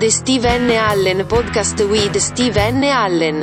The Steve. Allen Podcast with Steve. Allen.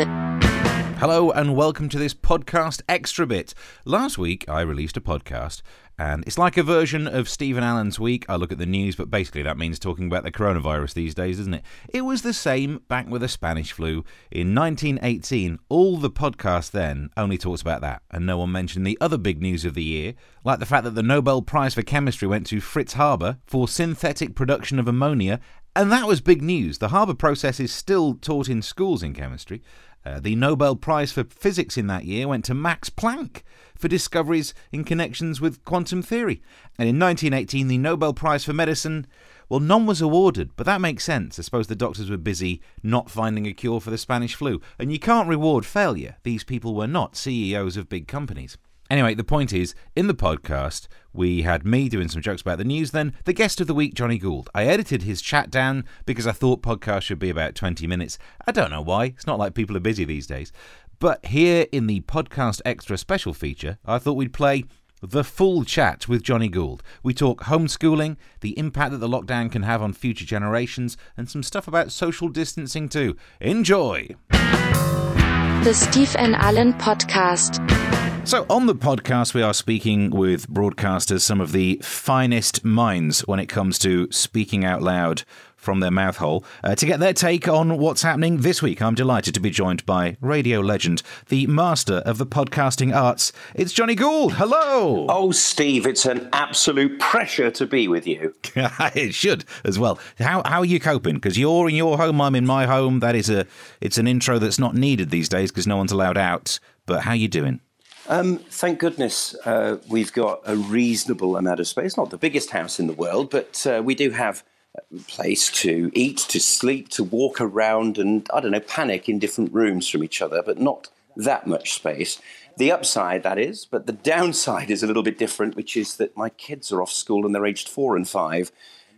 Hello and welcome to this podcast extra bit. Last week I released a podcast and it's like a version of Stephen Allen's week. I look at the news, but basically that means talking about the coronavirus these days, doesn't it? It was the same back with the Spanish flu. In 1918, all the podcast then only talks about that, and no one mentioned the other big news of the year, like the fact that the Nobel Prize for Chemistry went to Fritz Haber for synthetic production of ammonia and that was big news. The Haber process is still taught in schools in chemistry. Uh, the Nobel Prize for Physics in that year went to Max Planck for discoveries in connections with quantum theory. And in 1918, the Nobel Prize for Medicine, well, none was awarded, but that makes sense. I suppose the doctors were busy not finding a cure for the Spanish flu. And you can't reward failure. These people were not CEOs of big companies. Anyway, the point is, in the podcast, we had me doing some jokes about the news, then the guest of the week, Johnny Gould. I edited his chat down because I thought podcasts should be about 20 minutes. I don't know why, it's not like people are busy these days. But here in the podcast extra special feature, I thought we'd play the full chat with Johnny Gould. We talk homeschooling, the impact that the lockdown can have on future generations, and some stuff about social distancing too. Enjoy! The Steve N Allen Podcast. So, on the podcast, we are speaking with broadcasters, some of the finest minds when it comes to speaking out loud from their mouth hole, uh, to get their take on what's happening this week. I'm delighted to be joined by radio legend, the master of the podcasting arts. It's Johnny Gould. Hello. Oh, Steve, it's an absolute pressure to be with you. it should as well. How how are you coping? Because you're in your home, I'm in my home. That is a it's an intro that's not needed these days because no one's allowed out. But how are you doing? Um, thank goodness uh, we've got a reasonable amount of space. Not the biggest house in the world, but uh, we do have a place to eat, to sleep, to walk around, and I don't know, panic in different rooms from each other, but not that much space. The upside, that is, but the downside is a little bit different, which is that my kids are off school and they're aged four and five.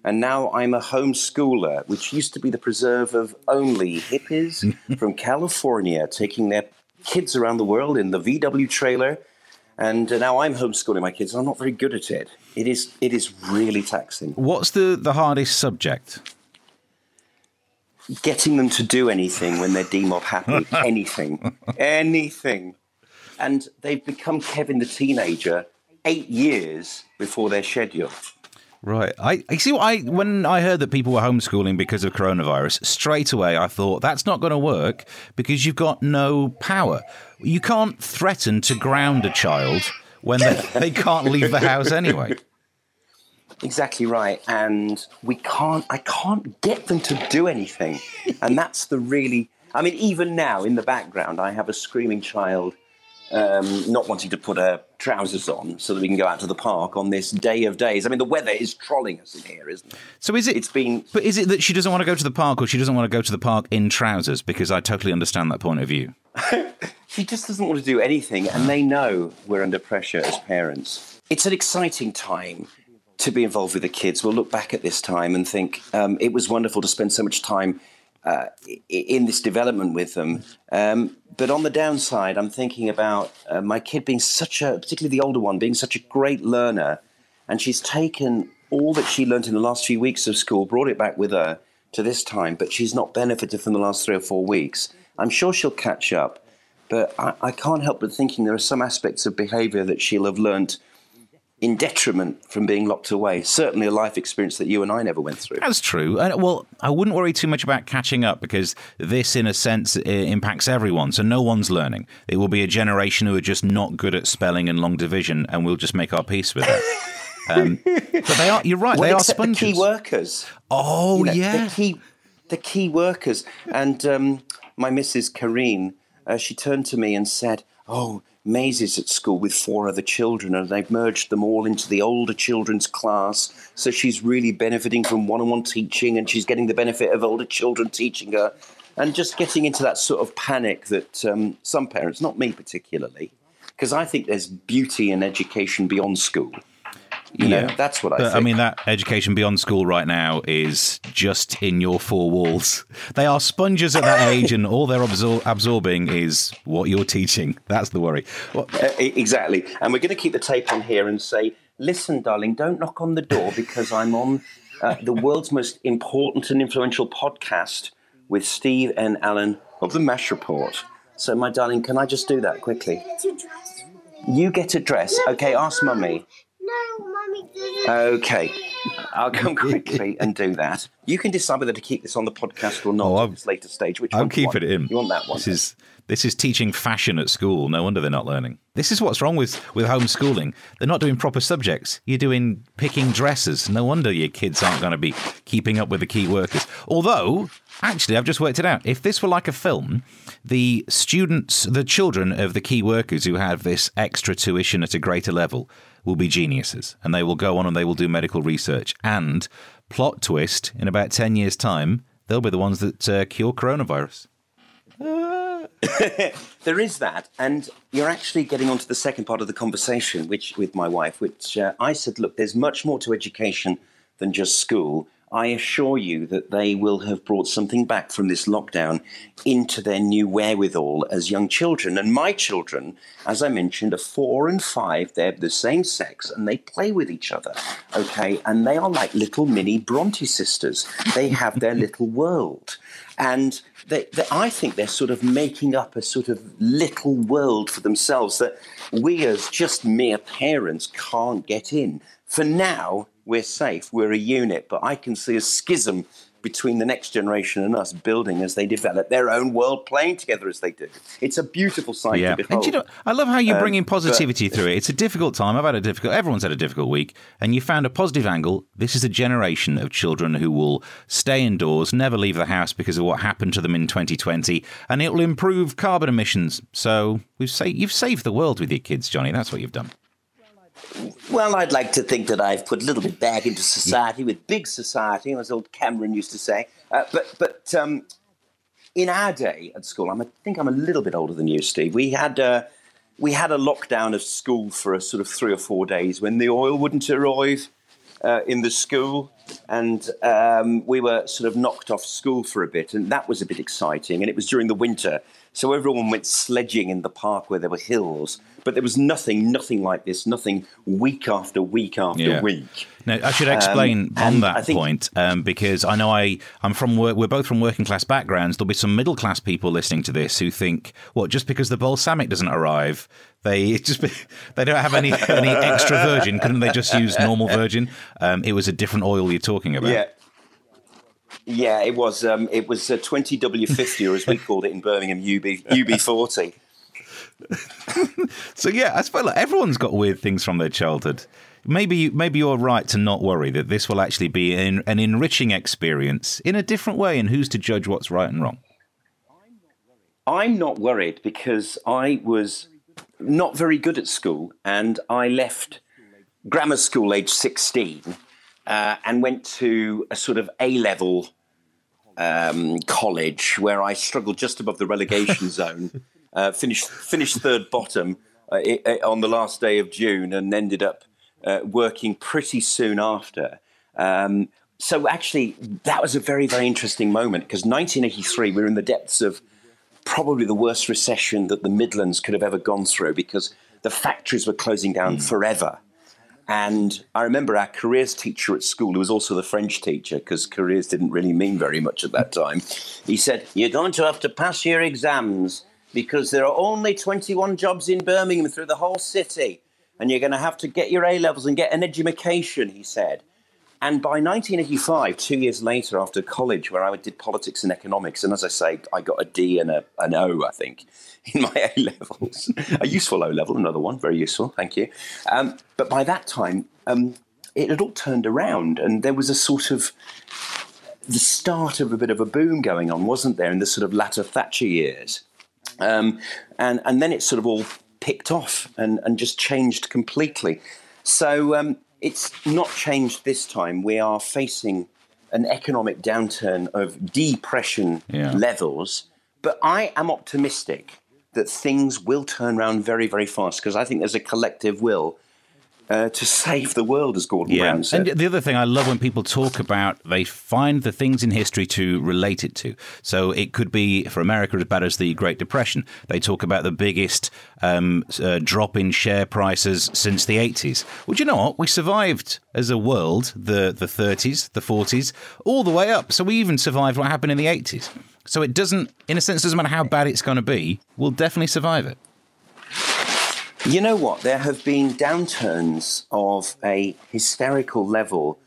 And now I'm a homeschooler, which used to be the preserve of only hippies from California taking their kids around the world in the VW trailer. And uh, now I'm homeschooling my kids. And I'm not very good at it. It is it is really taxing. What's the, the hardest subject? Getting them to do anything when they're demob happy. anything. anything. And they've become Kevin the teenager eight years before their schedule. Right. I, see I when I heard that people were homeschooling because of coronavirus, straight away I thought that's not going to work because you've got no power. You can't threaten to ground a child when they, they can't leave the house anyway. Exactly right. And we can't I can't get them to do anything. And that's the really I mean, even now in the background I have a screaming child um, not wanting to put her trousers on so that we can go out to the park on this day of days. I mean, the weather is trolling us in here, isn't it? So is it? It's been. But is it that she doesn't want to go to the park, or she doesn't want to go to the park in trousers? Because I totally understand that point of view. she just doesn't want to do anything, and they know we're under pressure as parents. It's an exciting time to be involved with the kids. We'll look back at this time and think um, it was wonderful to spend so much time uh, in this development with them. Um, but on the downside, I'm thinking about uh, my kid being such a, particularly the older one, being such a great learner, and she's taken all that she learned in the last few weeks of school, brought it back with her to this time, but she's not benefited from the last three or four weeks. I'm sure she'll catch up, but I, I can't help but thinking there are some aspects of behaviour that she'll have learnt in detriment from being locked away. Certainly a life experience that you and I never went through. That's true. Well, I wouldn't worry too much about catching up because this, in a sense, impacts everyone. So no one's learning. It will be a generation who are just not good at spelling and long division, and we'll just make our peace with it. Um, but they are. You're right. Well, they are sponges. The key workers. Oh you know, yeah. The key, the key workers. And um, my Mrs. Kareen, uh, she turned to me and said, "Oh, Maisie's at school with four other children, and they've merged them all into the older children's class. So she's really benefiting from one-on-one teaching, and she's getting the benefit of older children teaching her." And just getting into that sort of panic that um, some parents, not me particularly, because I think there's beauty in education beyond school. You yeah, know, that's what I but, think. I mean, that education beyond school right now is just in your four walls. They are sponges at that age, and all they're absor- absorbing is what you're teaching. That's the worry. Well, Uh, exactly. And we're going to keep the tape on here and say listen, darling, don't knock on the door because I'm on uh, the world's most important and influential podcast with Steve N Allen of the Mash Report. So, my darling, can I just do that quickly? You get a dress. Okay, ask mummy. No, mommy didn't. Okay, I'll come quickly and do that. You can decide whether to keep this on the podcast or not Oh, at this later stage. Which I'm keeping it in. You want that one? This is this is teaching fashion at school. No wonder they're not learning. This is what's wrong with with homeschooling. They're not doing proper subjects. You're doing picking dresses. No wonder your kids aren't going to be keeping up with the key workers. Although, actually, I've just worked it out. If this were like a film, the students, the children of the key workers who have this extra tuition at a greater level will be geniuses and they will go on and they will do medical research. And plot twist, in about 10 years' time, they'll be the ones that uh, cure coronavirus. There is that, and you're actually getting onto the second part of the conversation, which with my wife, which uh, I said, look, there's much more to education than just school. I assure you that they will have brought something back from this lockdown into their new wherewithal as young children. And my children, as I mentioned, are four and five. They're the same sex and they play with each other. Okay. And they are like little mini Bronte sisters. They have their little world. And they, they, I think they're sort of making up a sort of little world for themselves that we, as just mere parents, can't get in. For now, we're safe, we're a unit, but I can see a schism between the next generation and us building as they develop their own world, playing together as they do. It's a beautiful sight Yeah, to and you know, I love how you bring in Um, positivity through it. It's a difficult time. I've had a difficult. Everyone's had a difficult week, and you found a positive angle. This is a generation of children who will stay indoors, never leave the house because of what happened to them in 2020, and it will improve carbon emissions. So we've sa- you've saved the world with your kids, Johnny. That's what you've done. Well, I'd like to think that I've put a little bit back into society with big society, as old Cameron used to say. Uh, but but um, in our day at school, I'm, I think I'm a little bit older than you, Steve. We had uh, we had a lockdown of school for a sort of three or four days when the oil wouldn't arrive uh, in the school, and um, we were sort of knocked off school for a bit, and that was a bit exciting. And it was during the winter, so everyone went sledging in the park where there were hills. But there was nothing, nothing like this, nothing week after week after Yeah. week. Now, I should explain on Um, and that think- point um, because I know I I'm from work. We're both from working class backgrounds. There'll be some middle class people listening to this who think, "What? Just because the balsamic doesn't arrive, they just they don't have any any extra virgin? Couldn't they just use normal virgin? Um, it was a different oil you're talking about. Yeah. Yeah, it was. Um, it was a 20W50, or as we called it in Birmingham, UB UB40. So yeah, I suppose like, everyone's got weird things from their childhood. Maybe maybe you're right to not worry that this will actually be an, an enriching experience in a different way. And who's to judge what's right and wrong? I'm not worried because I was not very good at school and I left grammar school age 16 uh, and went to a sort of A level um, college where I struggled just above the relegation zone, uh, finished, finished third bottom uh, i- i- on the last day of June and ended up uh, working pretty soon after. Um, so actually, that was a very, very interesting moment because 1983, we were in the depths of probably the worst recession that the Midlands could have ever gone through because the factories were closing down forever. And I remember our careers teacher at school, who was also the French teacher, because careers didn't really mean very much at that time. He said, You're going to have to pass your exams because there are only 21 jobs in Birmingham through the whole city. And you're going to have to get your A levels and get an education, he said. And by 1985, two years later, after college, where I did politics and economics, and as I say, I got a D and a, an O, I think, in my A levels. a useful O level, another one, very useful, thank you. Um, but by that time, um, it had all turned around, and there was a sort of the start of a bit of a boom going on, wasn't there, in the sort of latter Thatcher years? Um, and and then it sort of all picked off and, and just changed completely. So um, it's not changed this time. We are facing an economic downturn of depression Yeah. levels, but I am optimistic that things will turn around very, very fast because I think there's a collective will uh, to save the world, as Gordon Brown said. And the other thing I love when people talk about, they find the things in history to relate it to. So it could be for America as bad as the Great Depression. They talk about the biggest um, uh, drop in share prices since the 80s. Well, do you know what? We survived as a world the, the 30s, the 40s, all the way up. So we even survived what happened in the 80s. So it doesn't, in a sense, doesn't matter how bad it's going to be, we'll definitely survive it. You know what? There have been downturns of a hysterical level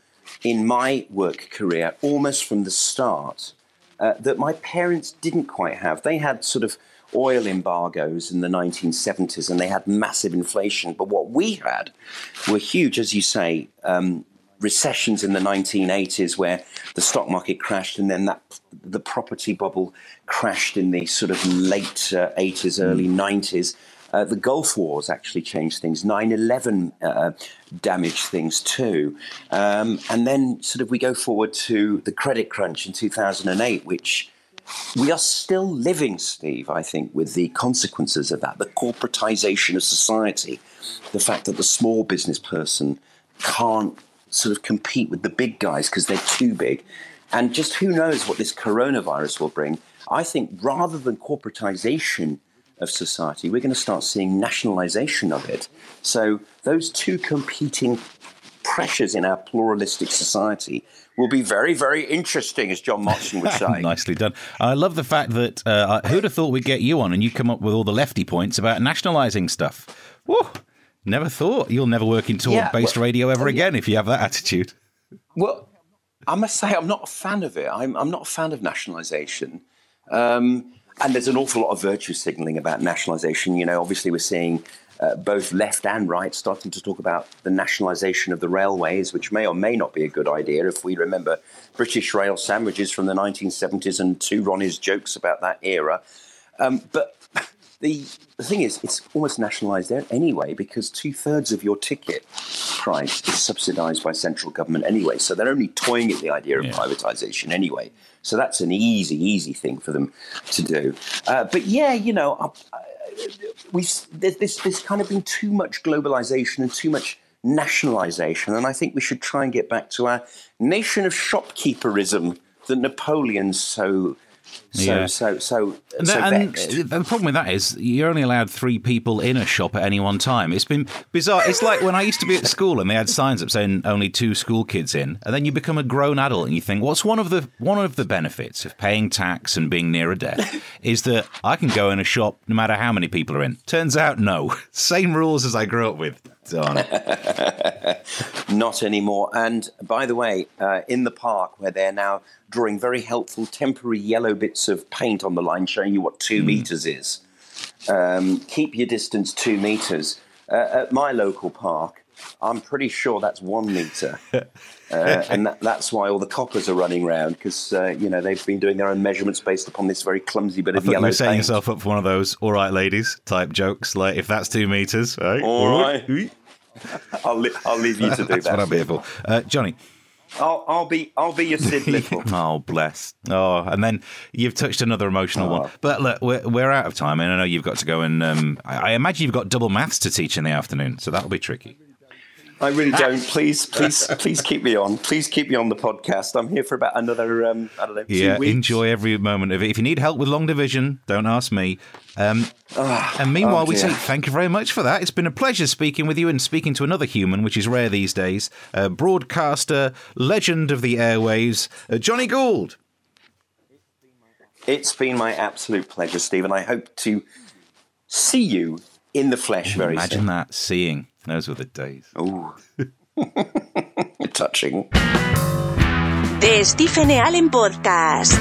in my work career almost from the start uh, that my parents didn't quite have. They had sort of oil embargoes in the 1970s and they had massive inflation. But what we had were huge, as you say, um, recessions in the 1980s where the stock market crashed and then that the property bubble crashed in the sort of late uh, 80s, early 90s. Uh, the Gulf Wars actually changed things. 9 11 uh, damaged things too. Um, and then, sort of, we go forward to the credit crunch in 2008, which we are still living, Steve, I think, with the consequences of that the corporatization of society, the fact that the small business person can't sort of compete with the big guys because they're too big. And just who knows what this coronavirus will bring. I think rather than corporatization, of society, we're going to start seeing nationalization of it. So those two competing pressures in our pluralistic society will be very, very interesting, as John Motson would say. Nicely done. I love the fact that uh, who'd have thought we'd get you on and you come up with all the lefty points about nationalising stuff. Whoa, never thought. You'll never work in talk-based well, radio ever again if you have that attitude. Well, I must say I'm not a fan of it. I'm, I'm not a fan of nationalisation. Um, and there's an awful lot of virtue signaling about nationalisation. You know, obviously we're seeing uh, both left and right starting to talk about the nationalisation of the railways, which may or may not be a good idea if we remember British rail sandwiches from the 1970s and two Ronnie's jokes about that era. Um, but the, the thing is, it's almost nationalised anyway because two thirds of your ticket price is subsidised by central government anyway. So they're only toying at the idea of yeah. privatisation anyway. So that's an easy, easy thing for them to do. Uh, but yeah, you know, we there's this there's kind of been too much globalization and too much nationalization, and I think we should try and get back to our nation of shopkeeperism that Napoleon so so, yeah. so, so, so, so and the problem with that is you're only allowed three people in a shop at any one time. It's been bizarre. It's like when I used to be at school and they had signs up saying only two school kids in, and then you become a grown adult and you think, what's one of the one of the benefits of paying tax and being near a death is that I can go in a shop no matter how many people are in. Turns out, no. Same rules as I grew up with. Not anymore. And by the way, uh, in the park where they're now drawing very helpful temporary yellow bits of paint on the line showing you what two mm. meters is. Um, keep your distance two meters. Uh, at my local park, I'm pretty sure that's one meter. Uh, and that, that's why all the coppers are running around because uh, you know they've been doing their own measurements based upon this very clumsy bit of I yellow. You're setting paint. yourself up for one of those "all right, ladies" type jokes. Like if that's two meters, right? All right. I'll, li- I'll leave you to do that's that. what I'm here for, uh, Johnny. I'll, I'll, be I'll be your Syd Little. oh, bless. Oh, and then you've touched another emotional oh. one. But look, we're, we're out of time, and I know you've got to go and um, I, I imagine you've got double maths to teach in the afternoon, so that'll be tricky. I really don't. Please, please, please keep me on. Please keep me on the podcast. I'm here for about another, um, I don't know, yeah, weeks. enjoy every moment of it. If you need help with long division, don't ask me. Um, oh, and meanwhile, oh we say thank you very much for that. It's been a pleasure speaking with you and speaking to another human, which is rare these days. A broadcaster, legend of the airwaves, uh, Johnny Gould. It's been my absolute pleasure, Stephen. I hope to see you in the flesh very Imagine soon. Imagine that, seeing. Those were the days. Oh, touching. The Stephen Allen Podcast.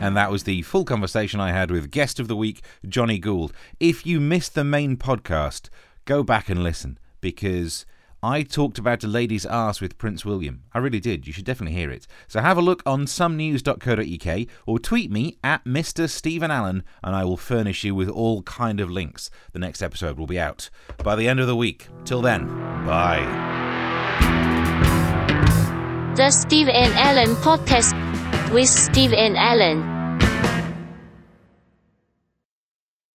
And that was the full conversation I had with guest of the week, Johnny Gould. If you missed the main podcast, go back and listen because I talked about a lady's arse with Prince William. I really did. You should definitely hear it. So have a look on somenews.co.uk or tweet me at Mr. Stephen Allen and I will furnish you with all kind of links. The next episode will be out by the end of the week. Till then, bye. The Steve N Allen Podcast with Steve N Allen.